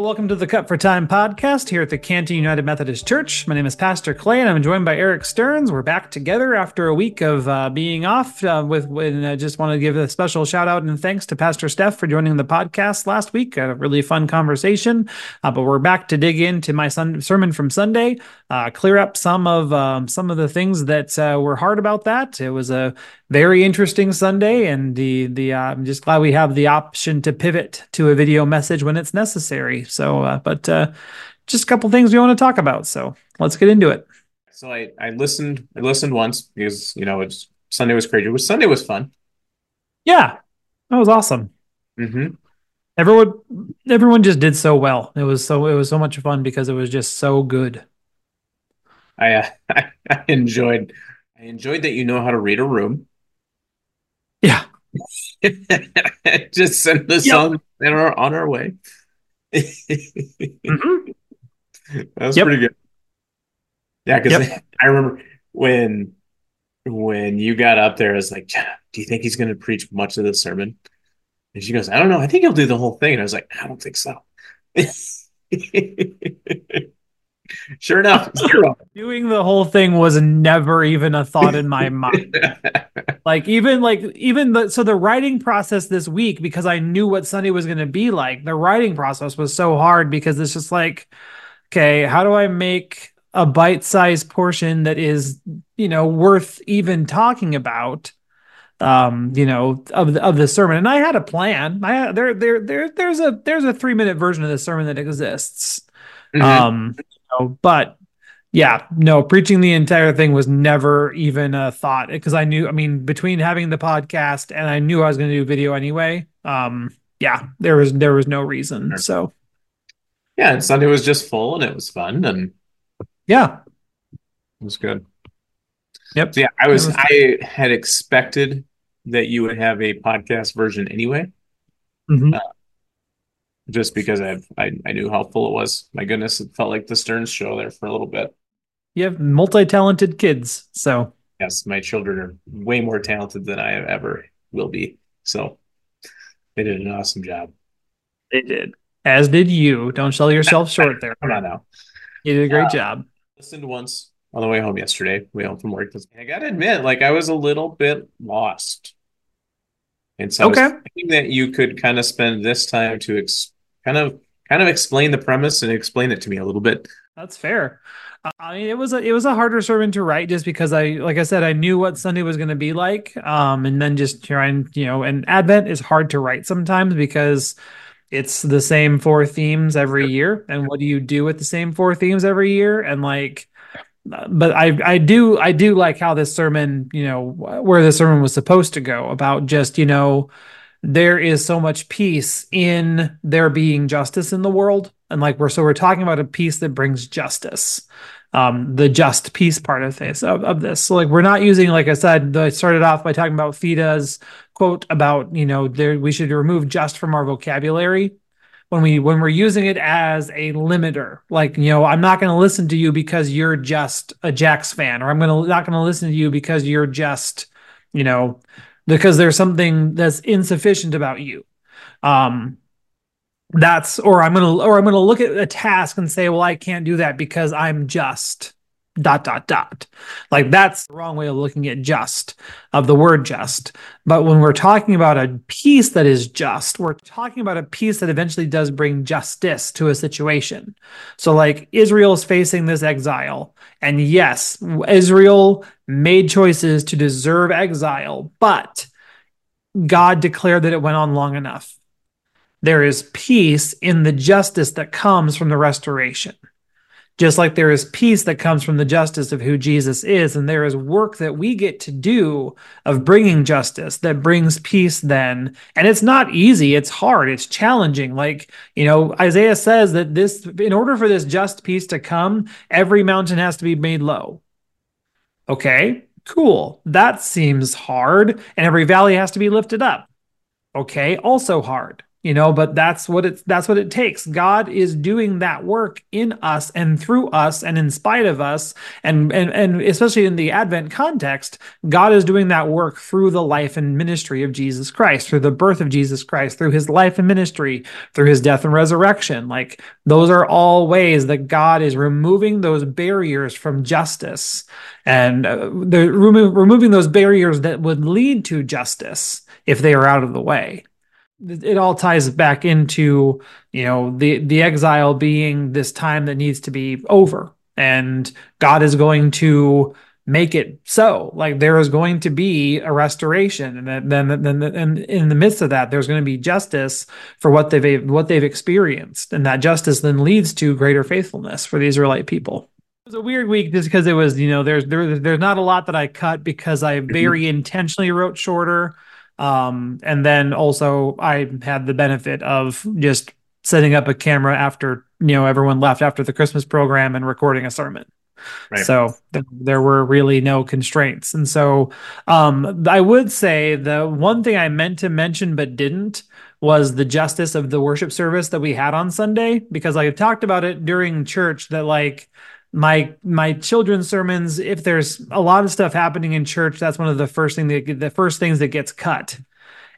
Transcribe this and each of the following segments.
Well, welcome to the Cut for Time podcast here at the Canton United Methodist Church. My name is Pastor Clay, and I'm joined by Eric Stearns. We're back together after a week of uh, being off. Uh, with, and I just want to give a special shout out and thanks to Pastor Steph for joining the podcast last week. A really fun conversation. Uh, but we're back to dig into my sun- sermon from Sunday, uh, clear up some of um, some of the things that uh, were hard about that. It was a very interesting Sunday, and the the uh, I'm just glad we have the option to pivot to a video message when it's necessary. So, uh, but uh, just a couple things we want to talk about. So let's get into it. So I I listened I listened once because you know it's Sunday was crazy. It was Sunday was fun. Yeah, that was awesome. Mm-hmm. Everyone everyone just did so well. It was so it was so much fun because it was just so good. I, uh, I I enjoyed I enjoyed that you know how to read a room. Yeah. Just send us Yep. on on our on way. Mhm. That's Yep. pretty good. Yeah, because Yep. I remember when when you got up there, I was like, "Do you think he's going to preach much of the sermon?" And she goes, "I don't know. I think he'll do the whole thing." And I was like, "I don't think so." sure enough, zero. Doing the whole thing was never even a thought in my mind. like even like even the so the writing process this week because I knew what Sunday was going to be like. The writing process was so hard because it's just like, okay, how do I make a bite-sized portion that is you know worth even talking about? Um, you know, of the of the sermon, and I had a plan. I had, there there there there's a there's a three minute version of the sermon that exists. Mhm. Um, know, but yeah, no, preaching the entire thing was never even a thought because I knew, I mean, between having the podcast and I knew I was going to do video anyway. Um, yeah, there was there was no reason. So yeah, and Sunday was just full and it was fun and yeah, it was good. yep. So yeah, I was was- I had expected that you would have a podcast version anyway, Mhm. Just because I've I, I knew how full it was. My goodness, it felt like the Stearns show there for a little bit. You have multi-talented kids, so Yes, my children are way more talented than I ever will be. So they did an awesome job. they did. As did you. Don't sell yourself short there. Come on now. You did a great Uh, job. Listened once on the way home yesterday, way home from work. I gotta admit, like I was a little bit lost. And so I was Okay. thinking that you could kind of spend this time to ex- kind of kind of explain the premise and explain it to me a little bit. That's fair. Uh, I mean, it was a it was a harder sermon to write just because I, like I said, I knew what Sunday was going to be like. Um, and then just trying, you know, and Advent is hard to write sometimes because it's the same four themes every year. And what do you do with the same four themes every year? And like, uh, but I I do I do like how this sermon, you know, where the sermon was supposed to go about just you know there is so much peace in there being justice in the world. And like we're so we're talking about a peace that brings justice um the just peace part of this of, of this. So like we're not using like i said i started off by talking about fida's quote about you know there we should remove just from our vocabulary. When we when we're using it as a limiter like you know i'm not going to listen to you because you're just a jacks fan or i'm going to not going to listen to you because you're just you know because there's something that's insufficient about you. Um that's or i'm gonna or i'm gonna look at a task and say well i can't do that because i'm just dot dot dot. Like that's the wrong way of looking at just of the word just. But when we're talking about a peace that is just we're talking about a peace that eventually does bring justice to a situation. So like israel is facing this exile. And yes israel made choices to deserve exile but god declared that it went on long enough. There is peace in the justice that comes from the restoration. Just like there is peace that comes from the justice of who Jesus is, and there is work that we get to do of bringing justice that brings peace then. And it's not easy, it's hard, it's challenging. Like, you know, Isaiah says that this, in order for this just peace to come, every mountain has to be made low. Okay, cool. That seems hard. And every valley has to be lifted up. Okay, also hard. You know but that's what it's that's what it takes. God is doing that work in us and through us and in spite of us. And and and especially in the advent context god is doing that work through the life and ministry of jesus christ through the birth of jesus christ through his life and ministry through his death and resurrection. Like those are all ways that god is removing those barriers from justice. And uh, the remo- removing those barriers that would lead to justice if they are out of the way it all ties back into you know the the exile being this time that needs to be over. And god is going to make it so. Like there is going to be a restoration. And then then and in the midst of that there's going to be justice for what they've what they've experienced. And that justice then leads to greater faithfulness for the israelite people. It was a weird week just because it was you know there's there, there's not a lot that i cut because i very intentionally wrote shorter um, and then also I had the benefit of just setting up a camera after you know everyone left after the Christmas program and recording a sermon. Right. So th- there were really no constraints. And so um, I would say the one thing I meant to mention but didn't was the justice of the worship service that we had on Sunday because I talked about it during church that like my my children's sermons if there's a lot of stuff happening in church that's one of the first thing that the first things that gets cut.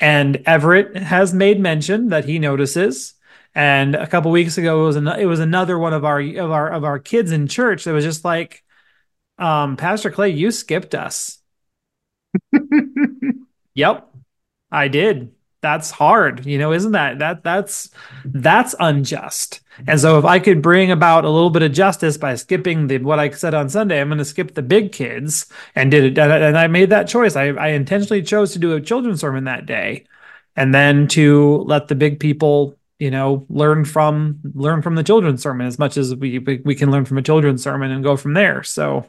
And everett has made mention that he notices. And a couple weeks ago it was an, it was another one of our of our of our kids in church that was just like um pastor clay you skipped us. Yep i did that's hard you know isn't that that that's that's unjust. And so if i could bring about a little bit of justice by skipping the what i said on sunday i'm going to skip the big kids and did it and i made that choice. I, I intentionally chose to do a children's sermon that day and then to let the big people you know learn from learn from the children's sermon as much as we we can learn from a children's sermon and go from there. So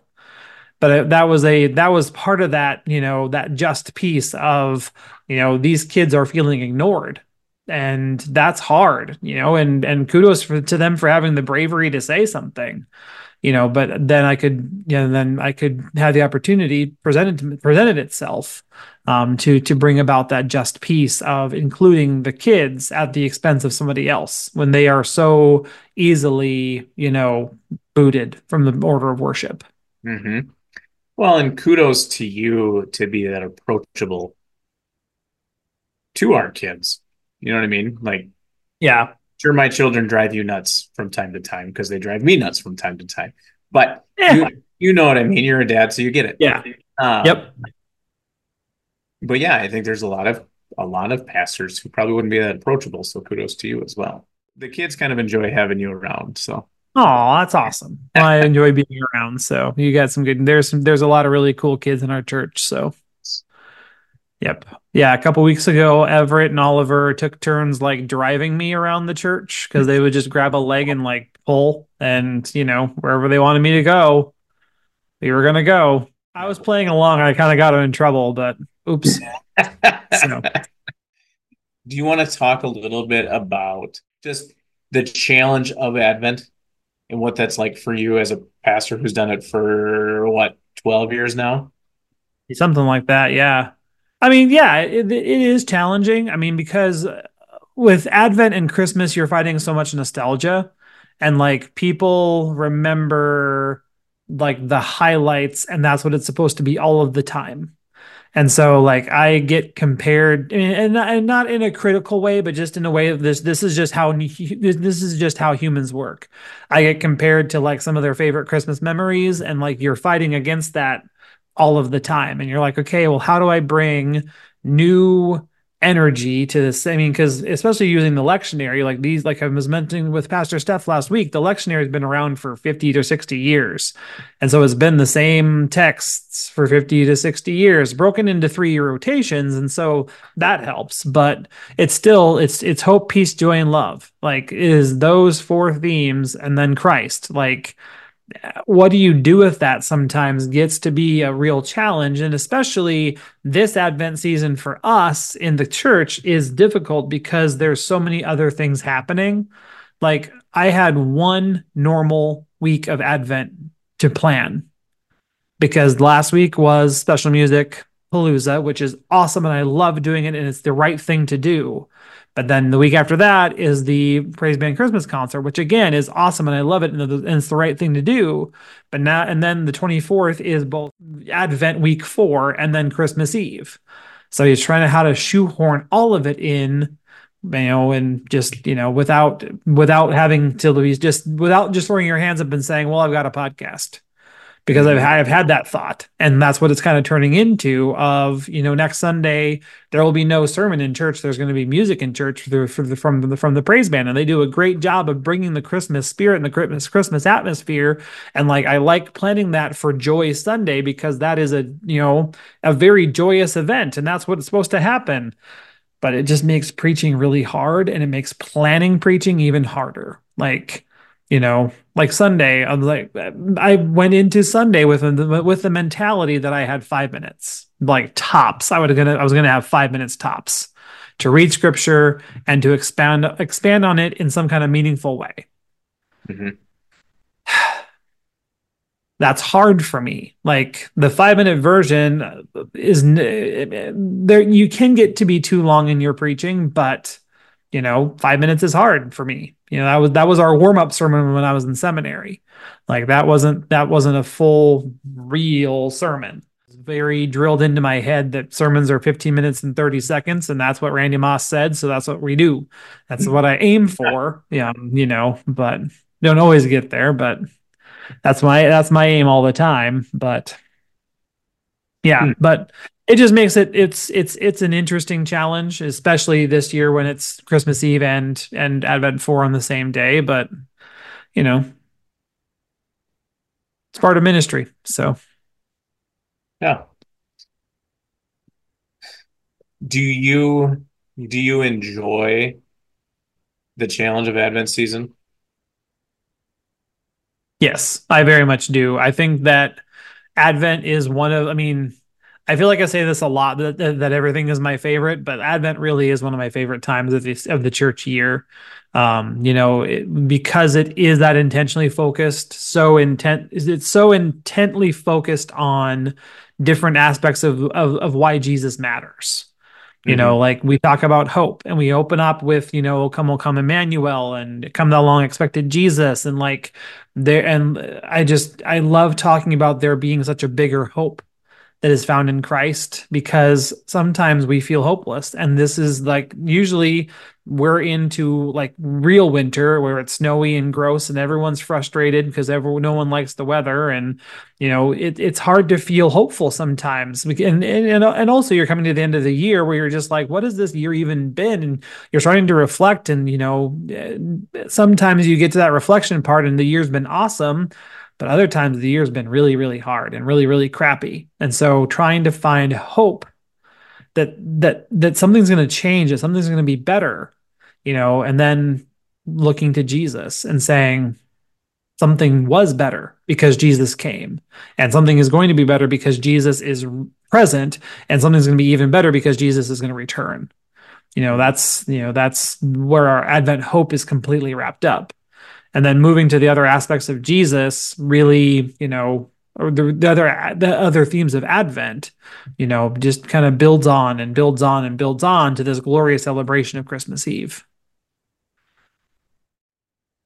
but that was a that was part of that you know that just peace of you know these kids are feeling ignored and that's hard you know and and kudos for, to them for having the bravery to say something you know but then i could you know then i could have the opportunity presented presented itself um, to to bring about that just peace of including the kids at the expense of somebody else when they are so easily you know booted from the order of worship mm-hmm. Well, and kudos to you to be that approachable to our kids. You know what I mean? Like, yeah, sure, my children drive you nuts from time to time because they drive me nuts from time to time. But yeah. you, you know what I mean. You're a dad, so you get it. Yeah. Um, yep. But yeah, I think there's a lot of a lot of pastors who probably wouldn't be that approachable. So kudos to you as well. The kids kind of enjoy having you around. So Oh, that's awesome. Well, I enjoy being around. So you got some good. There's some. There's a lot of really cool kids in our church. So, yep, yeah. A couple weeks ago, Everett and Oliver took turns like driving me around the church because they would just grab a leg and like pull, and you know wherever they wanted me to go, we were gonna go. I was playing along. I kind of got them in trouble, but oops. so. Do you want to talk a little bit about just the challenge of Advent? And what that's like for you as a pastor who's done it for what 12 years now? Something like that yeah. I mean yeah it, it is challenging. I mean because uh, with advent and christmas you're fighting so much nostalgia and like people remember like the highlights and that's what it's supposed to be all of the time and so like I get compared and, and not in a critical way, but just in a way of this, this is just how, this is just how humans work. I get compared to like some of their favorite Christmas memories and like you're fighting against that all of the time. And you're like, okay, well, how do I bring new energy to this. I mean, because especially using the lectionary, like these, like I was mentioning with Pastor Steph last week, the lectionary has been around for 50 to 60 years. And so it's been the same texts for 50 to 60 years, broken into three rotations. And so that helps. But it's still, it's it's hope, peace, joy, and love. Like is those four themes and then Christ. Like what do you do with that sometimes gets to be a real challenge and especially this advent season for us in the church is difficult because there's so many other things happening like i had one normal week of advent to plan because last week was special music Palooza, which is awesome and I love doing it and it's the right thing to do. But then the week after that is the Praise Band Christmas concert, which again is awesome and I love it and it's the right thing to do. But now and then the 24th is both Advent week 4 and then Christmas Eve. So he's trying to how to shoehorn all of it in you know, and just you know, without without having to just without just throwing your hands up and saying, "Well, I've got a podcast." Because I've, mm-hmm. I've had that thought. And that's what it's kind of turning into of you know next sunday there will be no sermon in church. There's going to be music in church for the, for the, from the from the praise band. And they do a great job of bringing the christmas spirit and the christmas christmas atmosphere. And like i like planning that for joy sunday because that is a you know a very joyous event. And that's what's supposed to happen. But it just makes preaching really hard and it makes planning preaching even harder. Like you know like sunday i'm like i went into sunday with with the mentality that i had five minutes like tops. I would gonna i was gonna have five minutes tops to read scripture and to expand expand on it in some kind of meaningful way. Mm-hmm. that's hard for me. Like the five minute version is there you can get to be too long in your preaching but you know, five minutes is hard for me. You know, that was that was our warm up sermon when I was in seminary. Like that wasn't that wasn't a full real sermon. very drilled into my head that sermons are 15 minutes and 30 seconds, and that's what Randy Moss said. So that's what we do. That's what I aim for. Yeah, you know, but don't always get there. But that's my that's my aim all the time. But yeah, hmm. but it just makes it it's it's it's an interesting challenge, especially this year when it's Christmas Eve and and Advent four on the same day. But you know, it's part of ministry. So yeah. Do you do you enjoy the challenge of Advent season? Yes, I very much do. I think that Advent is one of I mean I feel like I say this a lot that, that everything is my favorite, but Advent really is one of my favorite times of the of the church year. Um, you know, it, because it is that intentionally focused, so intent it's so intently focused on different aspects of of, of why Jesus matters. You mm-hmm. know, like we talk about hope and we open up with, you know, come will come Emmanuel and come the long expected Jesus. And like there, and I just, I love talking about there being such a bigger hope that is found in Christ because sometimes we feel hopeless. And this is like usually we're into like real winter where it's snowy and gross and everyone's frustrated because everyone no one likes the weather. And you know it, it's hard to feel hopeful sometimes. And, and and also you're coming to the end of the year where you're just like what has this year even been? And you're starting to reflect and you know eh, sometimes you get to that reflection part and the year's been awesome but other times the year's been really, really hard and really, really crappy. And so trying to find hope that that that something's going to change, that something's going to be better, you know, and then looking to Jesus and saying something was better because Jesus came, and something is going to be better because Jesus is present, and something's going to be even better because Jesus is going to return. You know, that's you know that's where our Advent hope is completely wrapped up and then moving to the other aspects of Jesus really, you know, or the, the other the other themes of Advent, you know, just kind of builds on and builds on and builds on to this glorious celebration of Christmas Eve.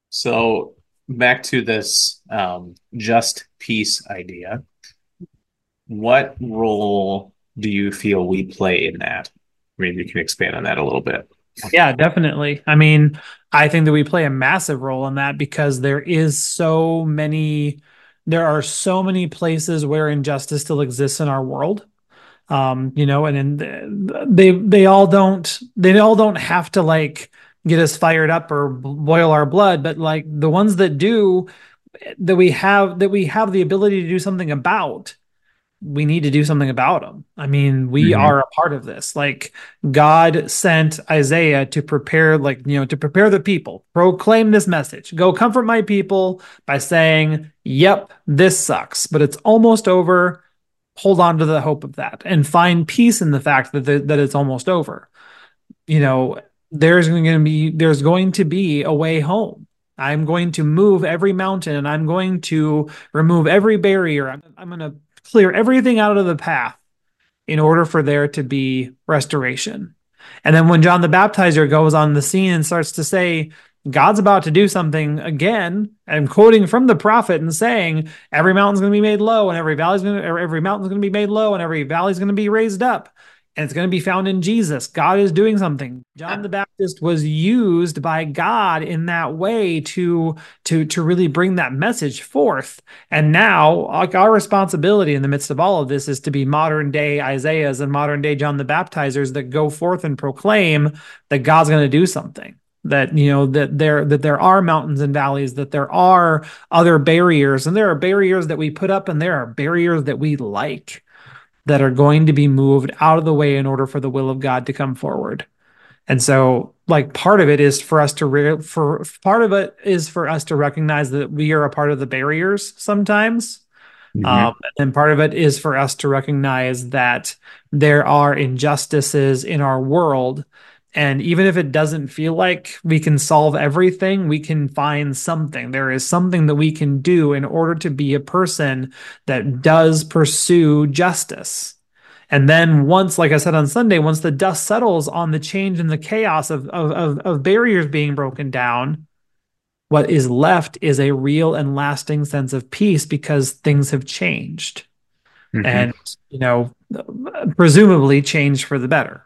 So back to this um, just peace idea. What role do you feel we play in that? Maybe you can expand on that a little bit. Yeah, definitely. I mean, I think that we play a massive role in that because there is so many, there are so many places where injustice still exists in our world. Um, you know, and in they they all don't they all don't have to like get us fired up or boil our blood, but like the ones that do that we have that we have the ability to do something about we need to do something about them. I mean, we mm-hmm. are a part of this. Like God sent Isaiah to prepare, like, you know, to prepare the people, proclaim this message, go comfort my people by saying, yep, this sucks, but it's almost over. Hold on to the hope of that and find peace in the fact that, the, that it's almost over. You know, there's going to be, there's going to be a way home. I'm going to move every mountain and I'm going to remove every barrier. I'm, I'm going to clear everything out of the path in order for there to be restoration. And then when John the Baptizer goes on the scene and starts to say, God's about to do something again. I'm quoting from the prophet and saying, every mountain's going to be made low, and every valley's going to, every mountain's going to be made low, and every valley's going to be raised up and it's going to be found in Jesus. God is doing something. John the Baptist was used by God in that way to to to really bring that message forth. And now, like our responsibility in the midst of all of this is to be modern day Isaiahs and modern day John the Baptizers that go forth and proclaim that God's going to do something that you know that there that there are mountains and valleys that there are other barriers and there are barriers that we put up and there are barriers that we like that are going to be moved out of the way in order for the will of God to come forward. And so like part of it is for us to re- for part of it is for us to recognize that we are a part of the barriers sometimes. Mm-hmm. Um, and part of it is for us to recognize that there are injustices in our world and even if it doesn't feel like we can solve everything, we can find something. There is something that we can do in order to be a person that does pursue justice. And then once, like I said on Sunday, once the dust settles on the change and the chaos of, of, of, of barriers being broken down, what is left is a real and lasting sense of peace because things have changed. Mm-hmm. And, you know, presumably changed for the better.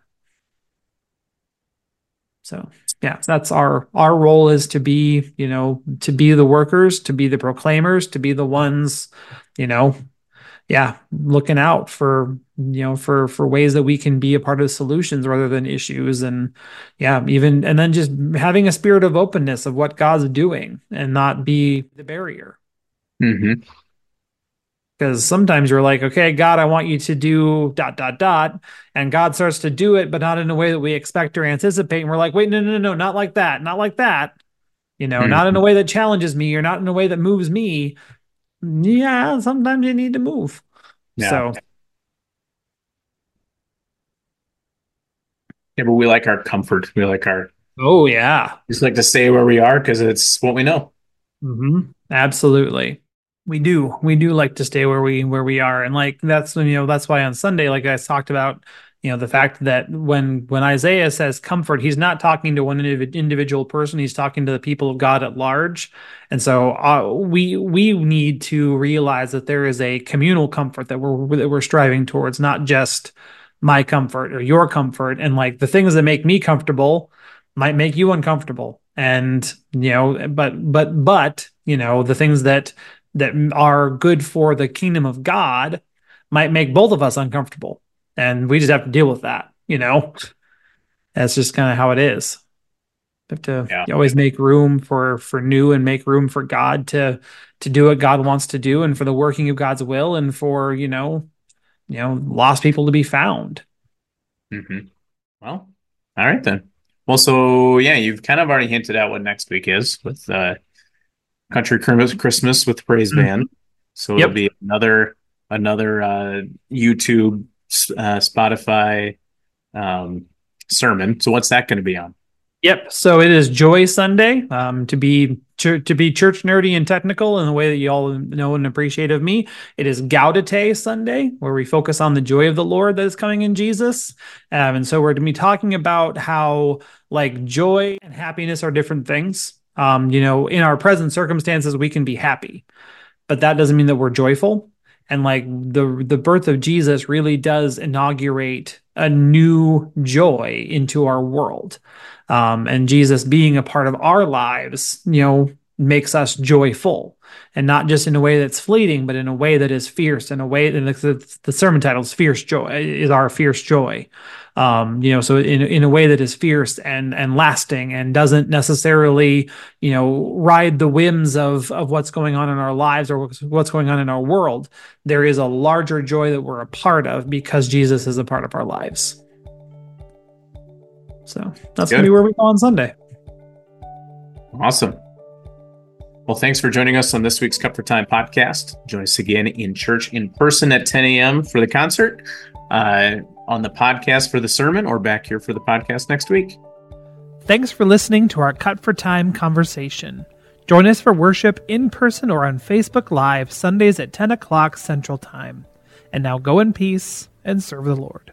So yeah, that's our our role is to be, you know, to be the workers, to be the proclaimers, to be the ones, you know, yeah, looking out for you know for for ways that we can be a part of solutions rather than issues. And yeah even and then just having a spirit of openness of what god's doing and not be the barrier. Mm-hmm because sometimes you're like okay god i want you to do dot dot dot and god starts to do it but not in a way that we expect or anticipate and we're like wait no no no no not like that not like that you know mm-hmm. not in a way that challenges me or not in a way that moves me yeah sometimes you need to move yeah. so yeah but we like our comfort we like our oh yeah just like to stay where we are because it's what we know mm-hmm. absolutely we do we do like to stay where we where we are. And like that's you know that's why on sunday like i talked about you know the fact that when when isaiah says comfort he's not talking to one individual person. He's talking to the people of god at large. And so uh, we we need to realize that there is a communal comfort that we're that we're striving towards not just my comfort or your comfort. And like the things that make me comfortable might make you uncomfortable. And you know but but but you know the things that that are good for the kingdom of God might make both of us uncomfortable. And we just have to deal with that, you know? That's just kind of how it is. You have to yeah. you always make room for for new and make room for God to to do what God wants to do and for the working of God's will and for, you know, you know, lost people to be found. Mm-hmm. Well, all right then. Well, so yeah, you've kind of already hinted at what next week is with uh Country Christmas with Praise mm-hmm. Band. So it'll be another another uh, YouTube, uh, Spotify um, sermon. So what's that going to be on? Yep. So it is Joy Sunday. Um, to be to be church nerdy and technical in the way that you all know and appreciate of me, it is Gaudete Sunday, where we focus on the joy of the Lord that is coming in Jesus. Um, and so we're going to be talking about how like joy and happiness are different things. Um, you know, in our present circumstances, we can be happy, but that doesn't mean that we're joyful. And like the the birth of Jesus really does inaugurate a new joy into our world. Um, and Jesus being a part of our lives, you know, makes us joyful and not just in a way that's fleeting, but in a way that is fierce, in a way that the, the sermon title is fierce joy is our fierce joy um, you know, so in in a way that is fierce and and lasting and doesn't necessarily, you know, ride the whims of of what's going on in our lives or what's going on in our world. There is a larger joy that we're a part of because Jesus is a part of our lives. So that's Good. gonna be where we go on Sunday. Awesome. Well, thanks for joining us on this week's Cut for Time podcast. Join us again in church in person at 10 a.m. for the concert. Uh, on the podcast for the sermon or back here for the podcast next week. Thanks for listening to our Cut for Time conversation. Join us for worship in person or on Facebook Live Sundays at 10 o'clock Central Time. And now go in peace and serve the Lord.